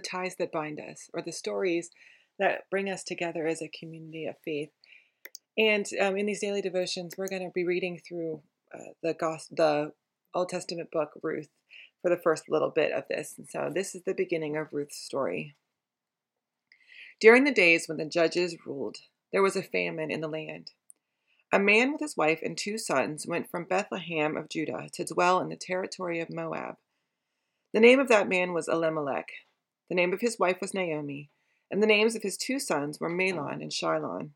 ties that bind us or the stories that bring us together as a community of faith. And um, in these daily devotions, we're going to be reading through uh, the gospel, the Old Testament book Ruth for the first little bit of this. And so this is the beginning of Ruth's story. During the days when the judges ruled, there was a famine in the land. A man with his wife and two sons went from Bethlehem of Judah to dwell in the territory of Moab. The name of that man was Elimelech. The name of his wife was Naomi, and the names of his two sons were Mahlon and Chilion.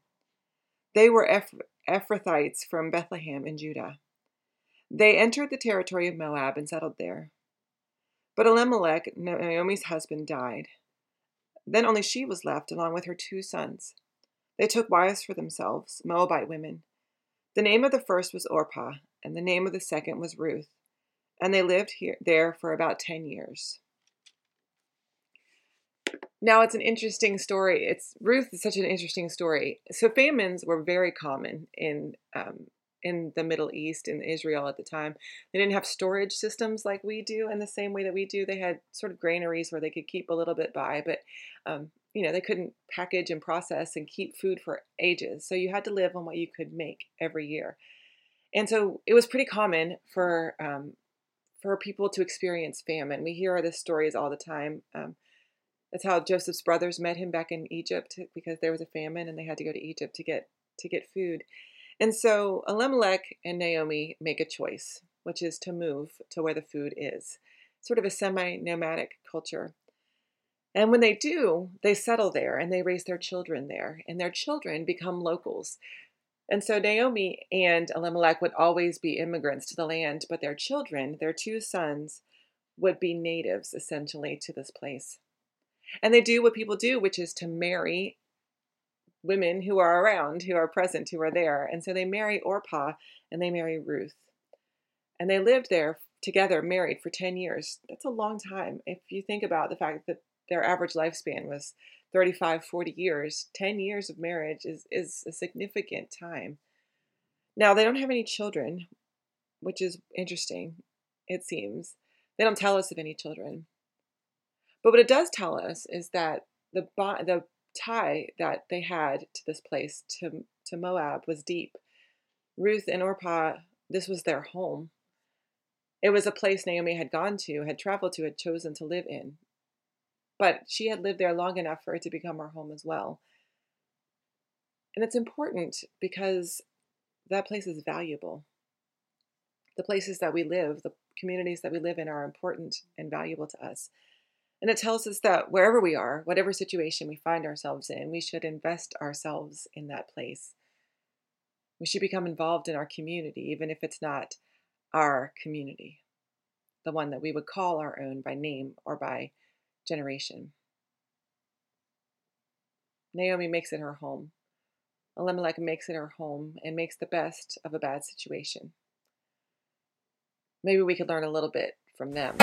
They were Eph- Ephrathites from Bethlehem in Judah. They entered the territory of Moab and settled there. But Elimelech, Naomi's husband, died. Then only she was left, along with her two sons. They took wives for themselves, Moabite women. The name of the first was Orpah, and the name of the second was Ruth, and they lived here there for about ten years. Now it's an interesting story. It's Ruth is such an interesting story. So famines were very common in um, in the Middle East in Israel at the time. They didn't have storage systems like we do in the same way that we do. They had sort of granaries where they could keep a little bit by, but um, you know they couldn't package and process and keep food for ages. So you had to live on what you could make every year, and so it was pretty common for um, for people to experience famine. We hear the stories all the time. Um, that's how Joseph's brothers met him back in Egypt because there was a famine and they had to go to Egypt to get to get food. And so Elimelech and Naomi make a choice, which is to move to where the food is, sort of a semi nomadic culture. And when they do, they settle there and they raise their children there, and their children become locals. And so Naomi and Elimelech would always be immigrants to the land, but their children, their two sons, would be natives essentially to this place. And they do what people do, which is to marry women who are around, who are present, who are there. And so they marry Orpah and they marry Ruth. And they lived there together, married for 10 years. That's a long time. If you think about the fact that their average lifespan was 35, 40 years, 10 years of marriage is, is a significant time. Now, they don't have any children, which is interesting, it seems. They don't tell us of any children. But what it does tell us is that the, the tie that they had to this place, to, to Moab, was deep. Ruth and Orpah, this was their home. It was a place Naomi had gone to, had traveled to, had chosen to live in. But she had lived there long enough for it to become her home as well. And it's important because that place is valuable. The places that we live, the communities that we live in, are important and valuable to us. And it tells us that wherever we are, whatever situation we find ourselves in, we should invest ourselves in that place. We should become involved in our community, even if it's not our community, the one that we would call our own by name or by generation. Naomi makes it her home. Elimelech makes it her home and makes the best of a bad situation. Maybe we could learn a little bit from them.